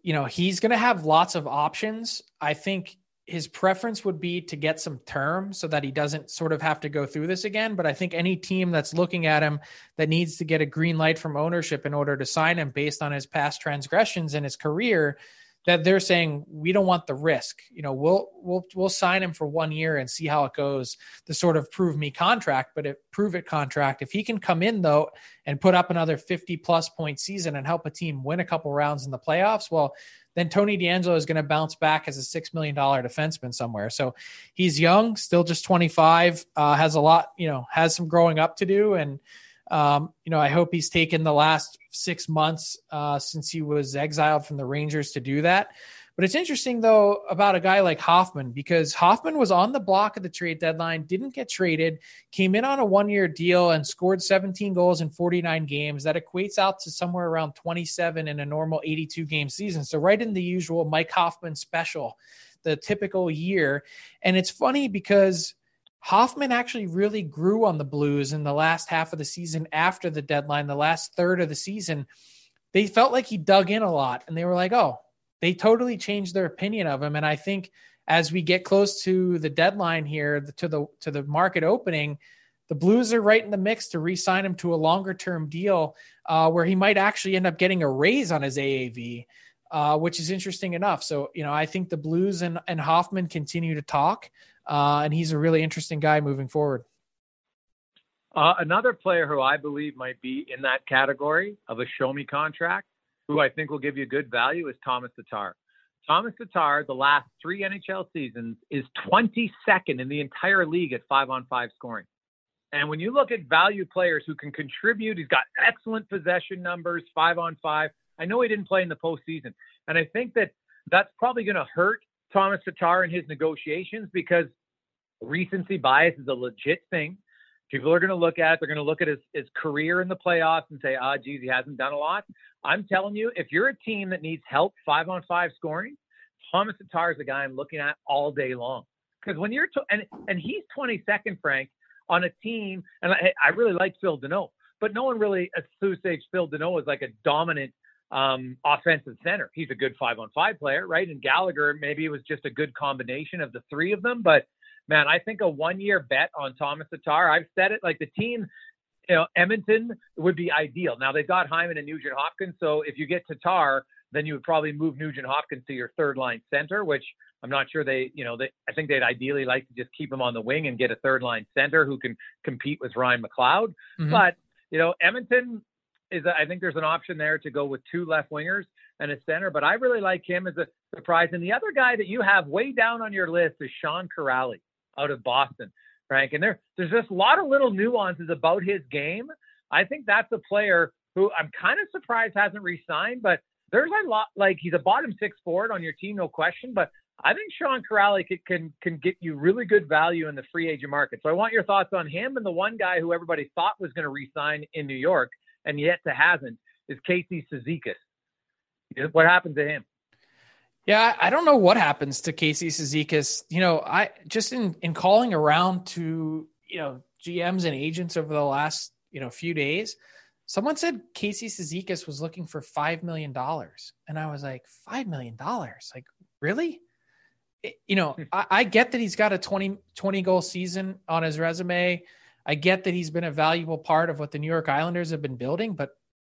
you know, he's going to have lots of options. I think his preference would be to get some term so that he doesn't sort of have to go through this again. But I think any team that's looking at him that needs to get a green light from ownership in order to sign him based on his past transgressions in his career that they're saying we don't want the risk. You know, we'll we'll we'll sign him for one year and see how it goes. The sort of prove me contract, but it prove it contract. If he can come in though and put up another 50 plus point season and help a team win a couple rounds in the playoffs, well, then Tony DeAngelo is going to bounce back as a six million dollar defenseman somewhere. So he's young, still just 25, uh, has a lot, you know, has some growing up to do and um, you know, I hope he's taken the last six months uh, since he was exiled from the Rangers to do that. But it's interesting though about a guy like Hoffman because Hoffman was on the block at the trade deadline, didn't get traded, came in on a one-year deal and scored 17 goals in 49 games. That equates out to somewhere around 27 in a normal 82 game season. So right in the usual Mike Hoffman special, the typical year. And it's funny because Hoffman actually really grew on the Blues in the last half of the season after the deadline, the last third of the season. They felt like he dug in a lot and they were like, oh, they totally changed their opinion of him. And I think as we get close to the deadline here, to the to the market opening, the Blues are right in the mix to re-sign him to a longer term deal uh, where he might actually end up getting a raise on his AAV, uh, which is interesting enough. So, you know, I think the Blues and, and Hoffman continue to talk uh, and he's a really interesting guy moving forward. Uh, another player who I believe might be in that category of a show me contract, who I think will give you good value, is Thomas Tatar. Thomas Tatar, the last three NHL seasons, is 22nd in the entire league at five on five scoring. And when you look at value players who can contribute, he's got excellent possession numbers, five on five. I know he didn't play in the postseason. And I think that that's probably going to hurt Thomas Tatar in his negotiations because recency bias is a legit thing. People are going to look at it. They're going to look at his, his career in the playoffs and say, ah, oh, geez, he hasn't done a lot. I'm telling you, if you're a team that needs help five on five scoring, Thomas Tatar is the guy I'm looking at all day long. Because when you're, to, and, and he's 22nd, Frank, on a team, and I, I really like Phil Danault, but no one really associates Phil Danault as like a dominant um, offensive center. He's a good five on five player, right? And Gallagher, maybe it was just a good combination of the three of them. But man, I think a one year bet on Thomas Tatar, I've said it like the team, you know, Edmonton would be ideal. Now they've got Hyman and Nugent Hopkins. So if you get Tatar, then you would probably move Nugent Hopkins to your third line center, which I'm not sure they, you know, they, I think they'd ideally like to just keep him on the wing and get a third line center who can compete with Ryan McLeod. Mm-hmm. But, you know, Edmonton, is that I think there's an option there to go with two left wingers and a center, but I really like him as a surprise. And the other guy that you have way down on your list is Sean Kuraly out of Boston, Frank. And there, there's just a lot of little nuances about his game. I think that's a player who I'm kind of surprised hasn't re-signed, but there's a lot like he's a bottom six forward on your team, no question. But I think Sean Kuraly can, can can get you really good value in the free agent market. So I want your thoughts on him and the one guy who everybody thought was going to re-sign in New York and yet to hasn't is Casey Cizikas. What happened to him? Yeah, I don't know what happens to Casey Cizikas. You know, I just in in calling around to you know GMs and agents over the last you know few days, someone said Casey Cizikas was looking for five million dollars, and I was like, five million dollars? Like, really? It, you know, hmm. I, I, get that he's got a 20, 20 goal season on his resume. I get that he's been a valuable part of what the New York Islanders have been building, but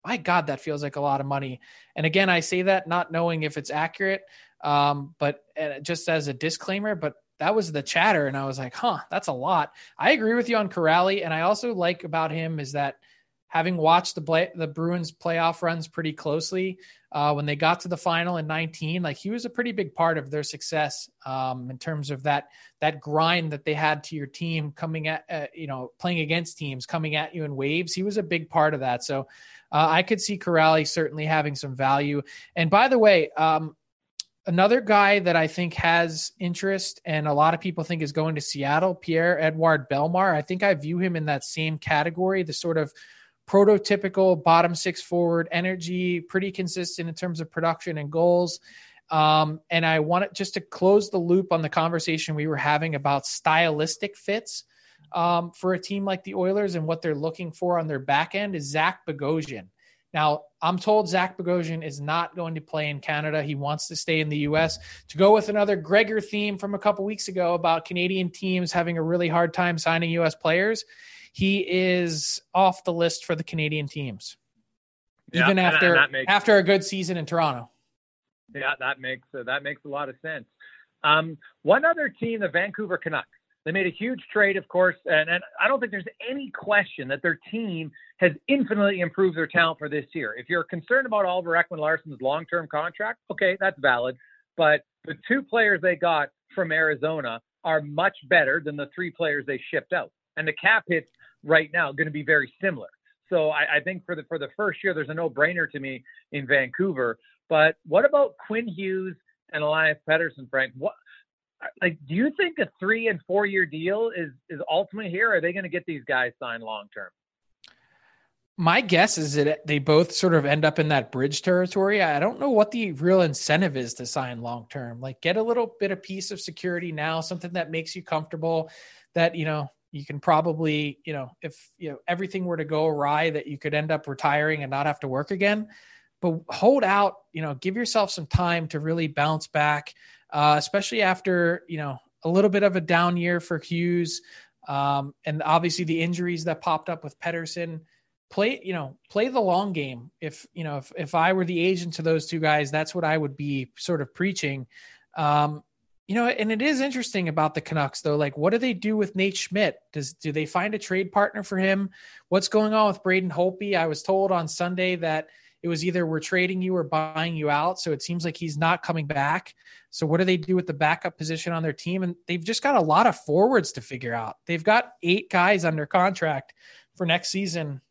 my God, that feels like a lot of money. And again, I say that not knowing if it's accurate, um, but just as a disclaimer, but that was the chatter. And I was like, huh, that's a lot. I agree with you on Kuraly. And I also like about him is that having watched the the Bruins playoff runs pretty closely, uh, when they got to the final in 19, like he was a pretty big part of their success um, in terms of that that grind that they had to your team coming at uh, you know playing against teams coming at you in waves. He was a big part of that. So uh, I could see Kuraly certainly having some value. And by the way, um, another guy that I think has interest and a lot of people think is going to Seattle, Pierre Edouard Bellemare I think I view him in that same category, the sort of prototypical bottom six forward energy, pretty consistent in terms of production and goals. Um, and I wanted just to close the loop on the conversation we were having about stylistic fits um, for a team like the Oilers and what they're looking for on their back end is Zach Bogosian. Now, I'm told Zach Bogosian is not going to play in Canada. He wants to stay in the U.S. To go with another Gregor theme from a couple weeks ago about Canadian teams having a really hard time signing U.S. players, he is off the list for the Canadian teams, yeah, even after makes, after a good season in Toronto. Yeah, that makes uh, that makes a lot of sense. Um, one other team, the Vancouver Canucks. They made a huge trade, of course, and, and I don't think there's any question that their team has infinitely improved their talent for this year. If you're concerned about Oliver Ekman-Larsson's long-term contract, okay, that's valid. But the two players they got from Arizona are much better than the three players they shipped out. And the cap hits right now going to be very similar. So I, I, think for the for the first year, there's a no-brainer to me in Vancouver. But what about Quinn Hughes and Elias Pettersson, Frank? What like do you think a three and four year deal is is ultimately here? Are they going to get these guys signed long term? My guess is that they both sort of end up in that bridge territory. I don't know what the real incentive is to sign long term. Like get a little bit of piece of security now, something that makes you comfortable that, you know, you can probably, you know, if you know everything were to go awry, that you could end up retiring and not have to work again. But hold out, you know, give yourself some time to really bounce back, uh, especially after you know a little bit of a down year for Hughes, um, and obviously the injuries that popped up with Pettersson. Play, you know, play the long game. If you know, if if I were the agent to those two guys, that's what I would be sort of preaching. Um, you know, and it is interesting about the Canucks though. Like, what do they do with Nate Schmidt? Does do they find a trade partner for him? What's going on with Braden Holtby? I was told on Sunday that it was either we're trading you or buying you out. So it seems like he's not coming back. So what do they do with the backup position on their team? And they've just got a lot of forwards to figure out. They've got eight guys under contract for next season,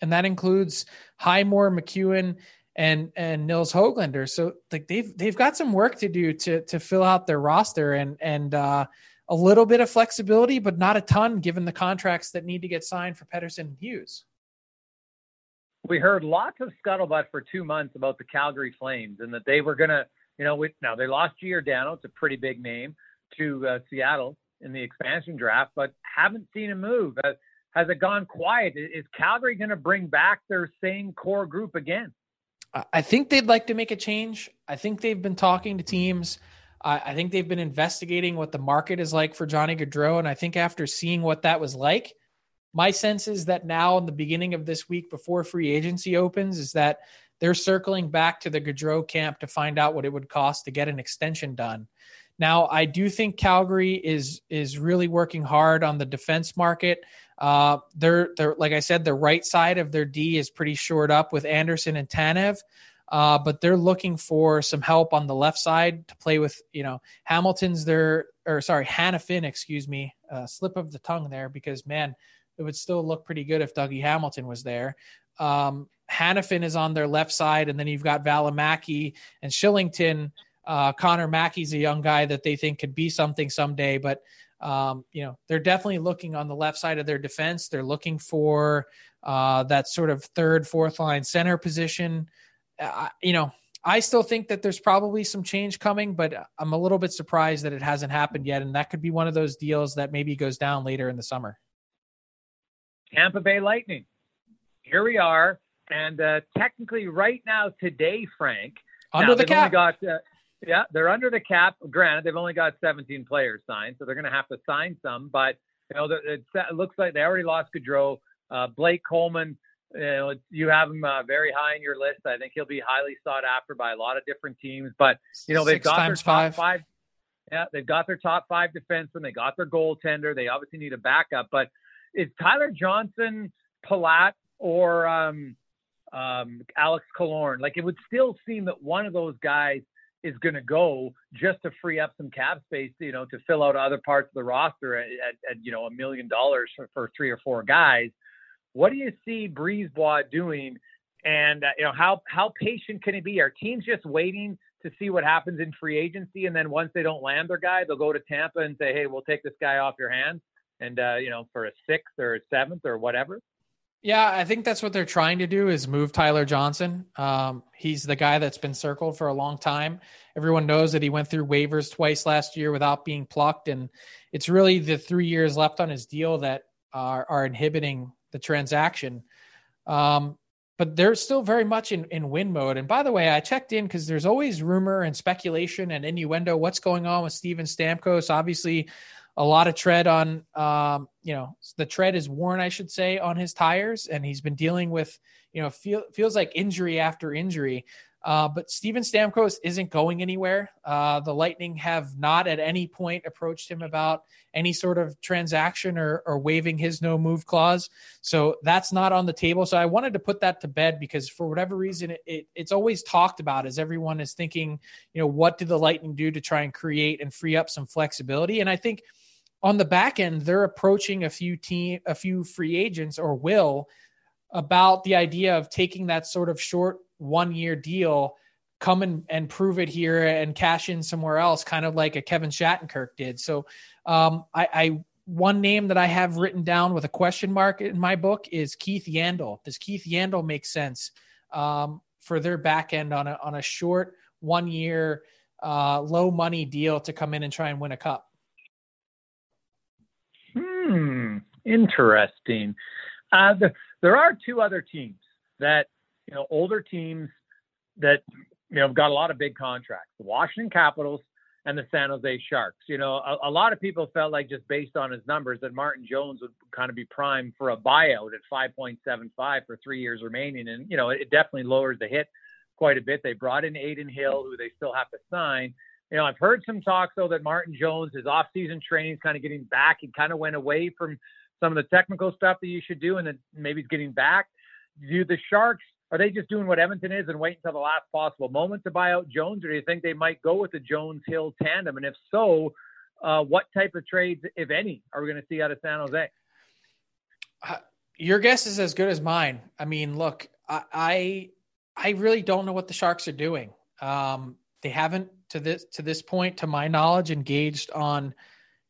and that includes Highmore, MacEwen, and and Nils Hoglander. So like they've they've got some work to do to to fill out their roster and and uh, a little bit of flexibility, but not a ton given the contracts that need to get signed for Pettersson and Hughes. We heard lots of scuttlebutt for two months about the Calgary Flames and that they were gonna, you know, we, now they lost Giordano, it's a pretty big name, to uh, Seattle in the expansion draft, but haven't seen a move. Uh, has it gone quiet? Is Calgary going to bring back their same core group again? I think they'd like to make a change. I think they've been talking to teams. I, I think they've been investigating what the market is like for Johnny Gaudreau. And I think after seeing what that was like, my sense is that now in the beginning of this week before free agency opens is that they're circling back to the Gaudreau camp to find out what it would cost to get an extension done. Now, I do think Calgary is is really working hard on the defense market. Uh, they're they're like I said, the right side of their D is pretty shored up with Andersson and Tanev. Uh, but they're looking for some help on the left side to play with, you know, Hamilton's there, or sorry, Hanifin, excuse me, uh, slip of the tongue there, because man, it would still look pretty good if Dougie Hamilton was there. Um, Hanifin is on their left side, and then you've got Valimaki and Kylington. Uh, Connor Mackey's a young guy that they think could be something someday, but um, you know, they're definitely looking on the left side of their defense. They're looking for uh, that sort of third, fourth line center position. Uh, you know, I still think that there's probably some change coming, but I'm a little bit surprised that it hasn't happened yet. And that could be one of those deals that maybe goes down later in the summer. Tampa Bay Lightning. Here we are. And uh, technically, right now, today, Frank, under the cap. Got, uh, yeah, they're under the cap. Granted, they've only got 17 players signed, so they're going to have to sign some. But you know, it, looks like they already lost Gourde. Uh, Blake Coleman, you know, you have him uh, very high in your list. I think he'll be highly sought after by a lot of different teams. But you know, they've Six got their top five. five. Yeah, they've got their top five defensemen. They got their goaltender. They obviously need a backup. But is Tyler Johnson, Palat, or um, um, Alex Killorn. Like it would still seem that one of those guys is going to go just to free up some cap space, you know, to fill out other parts of the roster at, at, at you know a million dollars for, three or four guys. What do you see BriseBois doing? And uh, you know how how patient can he be? Are teams just waiting to see what happens in free agency, and then once they don't land their guy, they'll go to Tampa and say, "Hey, we'll take this guy off your hands," and uh, you know for a sixth or a seventh or whatever. Yeah, I think that's what they're trying to do is move Tyler Johnson. Um, he's the guy that's been circled for a long time. Everyone knows that he went through waivers twice last year without being plucked, and it's really the three years left on his deal that are, are inhibiting the transaction. Um, but they're still very much in, in win mode. And by the way, I checked in because there's always rumor and speculation and innuendo. What's going on with Steven Stamkos? Obviously, a lot of tread on, um, you know, the tread is worn, I should say, on his tires, and he's been dealing with, you know, feel, feels like injury after injury. Uh, but Steven Stamkos isn't going anywhere. Uh, the Lightning have not at any point approached him about any sort of transaction or, or waiving his no move clause. So that's not on the table. So I wanted to put that to bed because for whatever reason, it, it, it's always talked about as everyone is thinking, you know, what did the Lightning do to try and create and free up some flexibility? And I think on the back end, they're approaching a few team, a few free agents or will about the idea of taking that sort of short one year deal, come and, and prove it here and cash in somewhere else, kind of like a Kevin Shattenkirk did. So, um, I, I, one name that I have written down with a question mark in my book is Keith Yandle. Does Keith Yandle make sense um, for their back end on a on a short one year uh, low money deal to come in and try and win a cup? Hmm, interesting. Uh, the, there are two other teams that you know, older teams that, you know, have got a lot of big contracts, the Washington Capitals and the San Jose Sharks. You know, a, a, lot of people felt like just based on his numbers that Martin Jones would kind of be primed for a buyout at 5.75 for three years remaining. And, you know, it definitely lowers the hit quite a bit. They brought in Adin Hill, who they still have to sign. You know, I've heard some talk though that Martin Jones, his off-season training is kind of getting back. He kind of went away from some of the technical stuff that you should do, and then maybe he's getting back. Do the Sharks are they just doing what Edmonton is and wait until the last possible moment to buy out Jones, or do you think they might go with the Jones Hill tandem? And if so, uh, what type of trades, if any, are we going to see out of San Jose? Uh, your guess is as good as mine. I mean, look, I, I, I really don't know what the Sharks are doing. Um, they haven't to this to this point, to my knowledge, engaged on,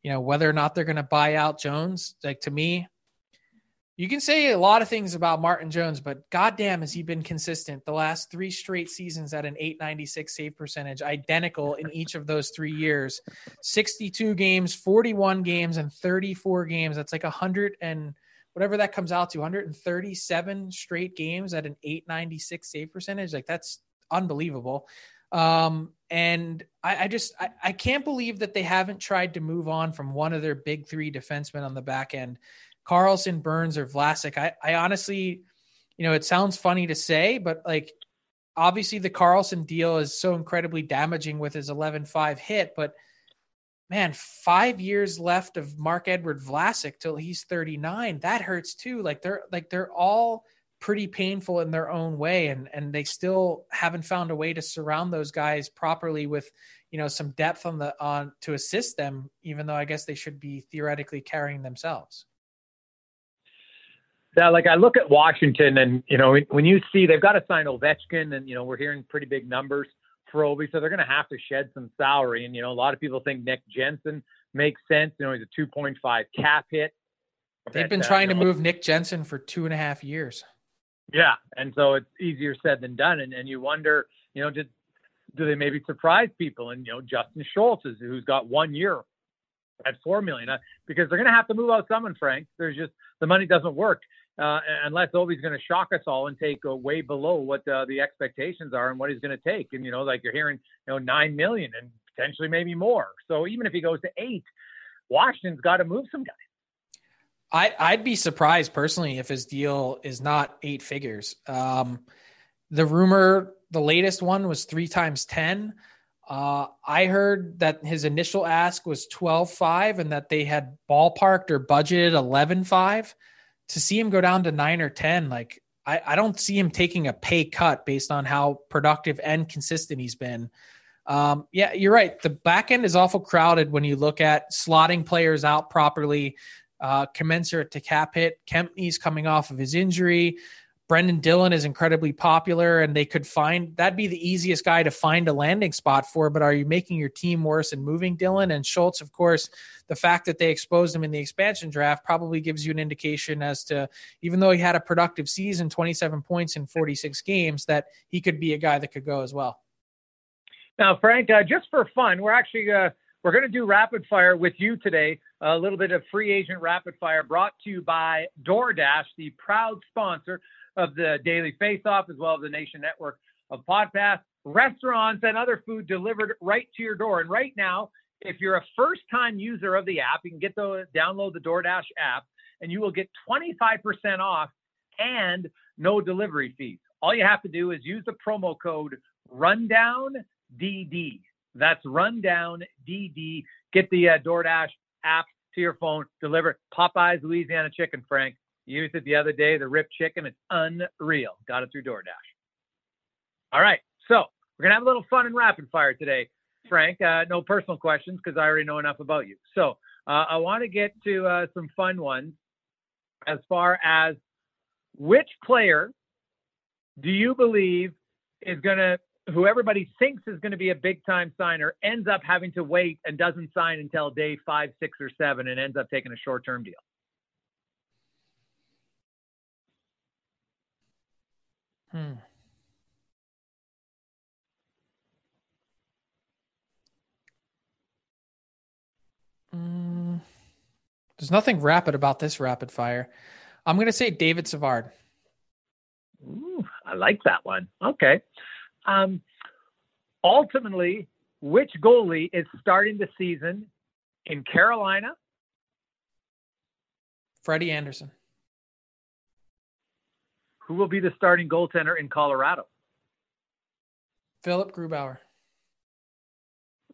you know, whether or not they're going to buy out Jones. Like to me, you can say a lot of things about Martin Jones, but goddamn, has he been consistent the last three straight seasons at an 896 save percentage, identical in each of those three years 62 games, 41 games, and 34 games. That's like a 100 and whatever that comes out to 137 straight games at an 896 save percentage. Like that's unbelievable. Um, and I, I just I, I can't believe that they haven't tried to move on from one of their big three defensemen on the back end. Karlsson, Burns, or Vlasic. I, I honestly, you know, it sounds funny to say, but like obviously the Karlsson deal is so incredibly damaging with his 11-5 hit, but man, five years left of Marc-Edouard Vlasic till he's 39. That hurts too. Like they're like they're all pretty painful in their own way and and they still haven't found a way to surround those guys properly with you know some depth on the on to assist them even though i guess they should be theoretically carrying themselves yeah, like I look at Washington, and you know, when you see they've got to sign Ovechkin, and you know, we're hearing pretty big numbers for Ovi, so they're going to have to shed some salary. And you know, a lot of people think Nick Jensen makes sense. You know, he's a 2.5 cap hit. They've been uh, trying to move Nick Jensen for two and a half years. Yeah, and so it's easier said than done. And and you wonder, you know, did do they maybe surprise people? And you know, Justin Schultz is who's got one year at four million uh, because they're going to have to move out someone. Frank, there's just the money doesn't work uh, unless Ovi's going to shock us all and take uh, way below what uh, the expectations are and what he's going to take. And you know, like you're hearing, you know, nine million and potentially maybe more. So even if he goes to eight, Washington's got to move some guys. I, I'd be surprised personally if his deal is not eight figures. Um, the rumor, the latest one was three times 10. Uh, I heard that his initial ask was 12.5 and that they had ballparked or budgeted 11.5 to see him go down to nine or 10, like I, I don't see him taking a pay cut based on how productive and consistent he's been. Um, yeah, you're right. The back end is awful crowded when you look at slotting players out properly, uh, commensurate to cap hit. Kempny's coming off of his injury. Brendan Dillon is incredibly popular, and they could find that'd be the easiest guy to find a landing spot for. But are you making your team worse and moving Dillon and Schultz? Of course, the fact that they exposed him in the expansion draft probably gives you an indication as to even though he had a productive season, 27 points in 46 games, that he could be a guy that could go as well. Now, Frank, uh, just for fun, we're actually uh, we're going to do rapid fire with you today. A little bit of free agent rapid fire brought to you by DoorDash, the proud sponsor of the Daily Face Off, as well as the Nation Network of podcasts, restaurants, and other food delivered right to your door. And right now, if you're a first time user of the app, you can get the download the DoorDash app and you will get 25% off and no delivery fees. All you have to do is use the promo code rundown DD. That's rundown DD. Get the uh, DoorDash app to your phone, deliver Popeyes Louisiana chicken, Frank. You used it the other day, the rip chicken. It's unreal. Got it through DoorDash. All right. So we're going to have a little fun and rapid fire today, Frank. Uh, no personal questions because I already know enough about you. So uh, I want to get to uh, some fun ones as far as which player do you believe is going to, who everybody thinks is going to be a big time signer, ends up having to wait and doesn't sign until day five, six, or seven and ends up taking a short term deal? Hmm. Mm, there's nothing rapid about this rapid fire. I'm going to say David Savard. Ooh, I like that one. Okay. Um, ultimately, which goalie is starting the season in Carolina? Freddie Andersen. Who will be the starting goaltender in Colorado? Philip Grubauer.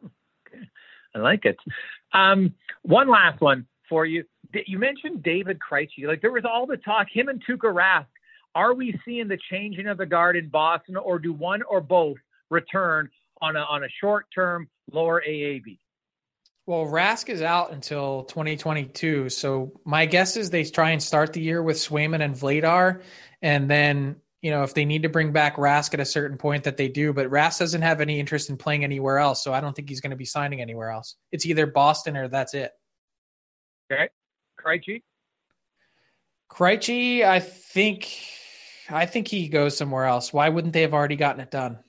Okay. I like it. Um, one last one for you. You mentioned David Krejci. Like there was all the talk, him and Tuukka Rask. Are we seeing the changing of the guard in Boston, or do one or both return on a on a short term lower AAV? Well, Rask is out until 2022. So my guess is they try and start the year with Swayman and Vladar, and then, you know, if they need to bring back Rask at a certain point that they do, but Rask doesn't have any interest in playing anywhere else. So I don't think he's going to be signing anywhere else. It's either Boston or that's it. Okay. Krejci? Krejci, I think, I think he goes somewhere else. Why wouldn't they have already gotten it done?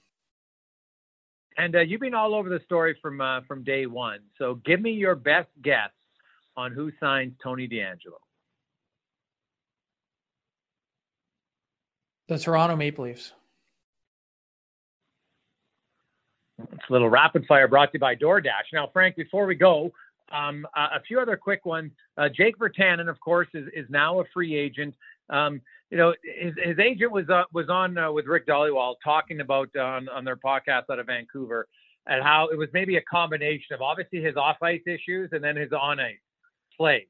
And uh, you've been all over the story from uh, from day one. So give me your best guess on who signs Tony DeAngelo. The Toronto Maple Leafs. It's a little rapid fire brought to you by DoorDash. Now, Frank, before we go, um, uh, a few other quick ones. Uh, Jake Virtanen, of course, is, is now a free agent. Um, you know, his, his agent was uh, was on uh, with Rick Dhaliwal talking about uh, on, on their podcast out of Vancouver and how it was maybe a combination of obviously his off ice issues and then his on ice play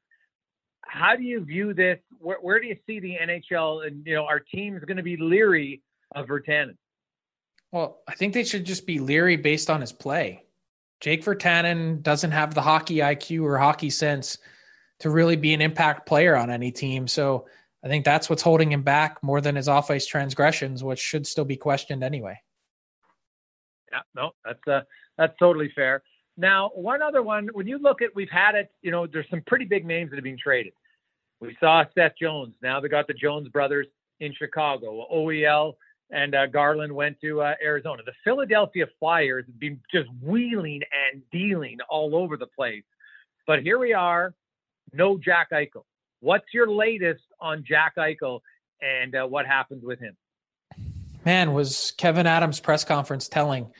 how do you view this? Where, where do you see the NHL and you know our team's going to be leery of Virtanen? Well, I think they should just be leery based on his play. Jake Virtanen doesn't have the hockey IQ or hockey sense to really be an impact player on any team. So I think that's what's holding him back more than his off ice transgressions, which should still be questioned anyway. Yeah, no, that's uh, that's totally fair. Now, one other one, when you look at, we've had it, you know, there's some pretty big names that have been traded. We saw Seth Jones. Now they got the Jones brothers in Chicago. OEL and uh, Garland went to uh, Arizona. The Philadelphia Flyers have been just wheeling and dealing all over the place. But here we are, no Jack Eichel. What's your latest on Jack Eichel and uh, what happens with him? Man, was Kevyn Adams' press conference telling?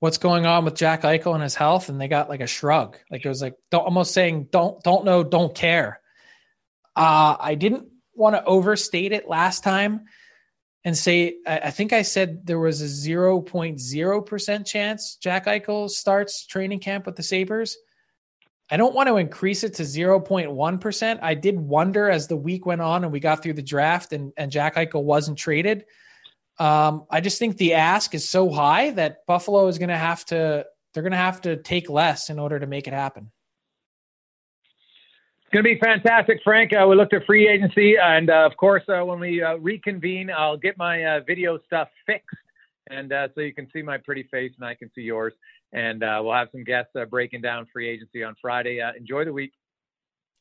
what's going on with Jack Eichel and his health, and they got like a shrug, like it was like almost saying, "Don't don't know, don't care." Uh, I didn't want to overstate it last time and say I, think I said there was a zero point zero percent chance Jack Eichel starts training camp with the Sabres. I don't want to increase it to 0.1%. I did wonder as the week went on and we got through the draft and, and Jack Eichel wasn't traded. Um, I just think the ask is so high that Buffalo is going to have to, they're going to have to take less in order to make it happen. It's going to be fantastic, Frank. Uh, we looked at free agency, and uh, of course, uh, when we uh, reconvene, I'll get my uh, video stuff fixed, and uh, so you can see my pretty face and I can see yours. And uh, we'll have some guests uh, breaking down free agency on Friday. Uh, enjoy the week.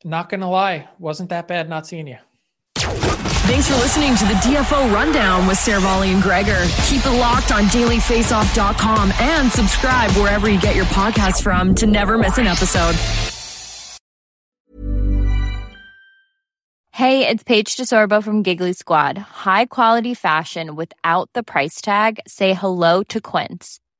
Not going to lie, wasn't that bad not seeing you. Thanks for listening to the DFO Rundown with Seravalli and Gregor. Keep it locked on dailyfaceoff.com and subscribe wherever you get your podcasts from to never miss an episode. Hey, it's Paige DeSorbo from Giggly Squad. High quality fashion without the price tag. Say hello to Quince.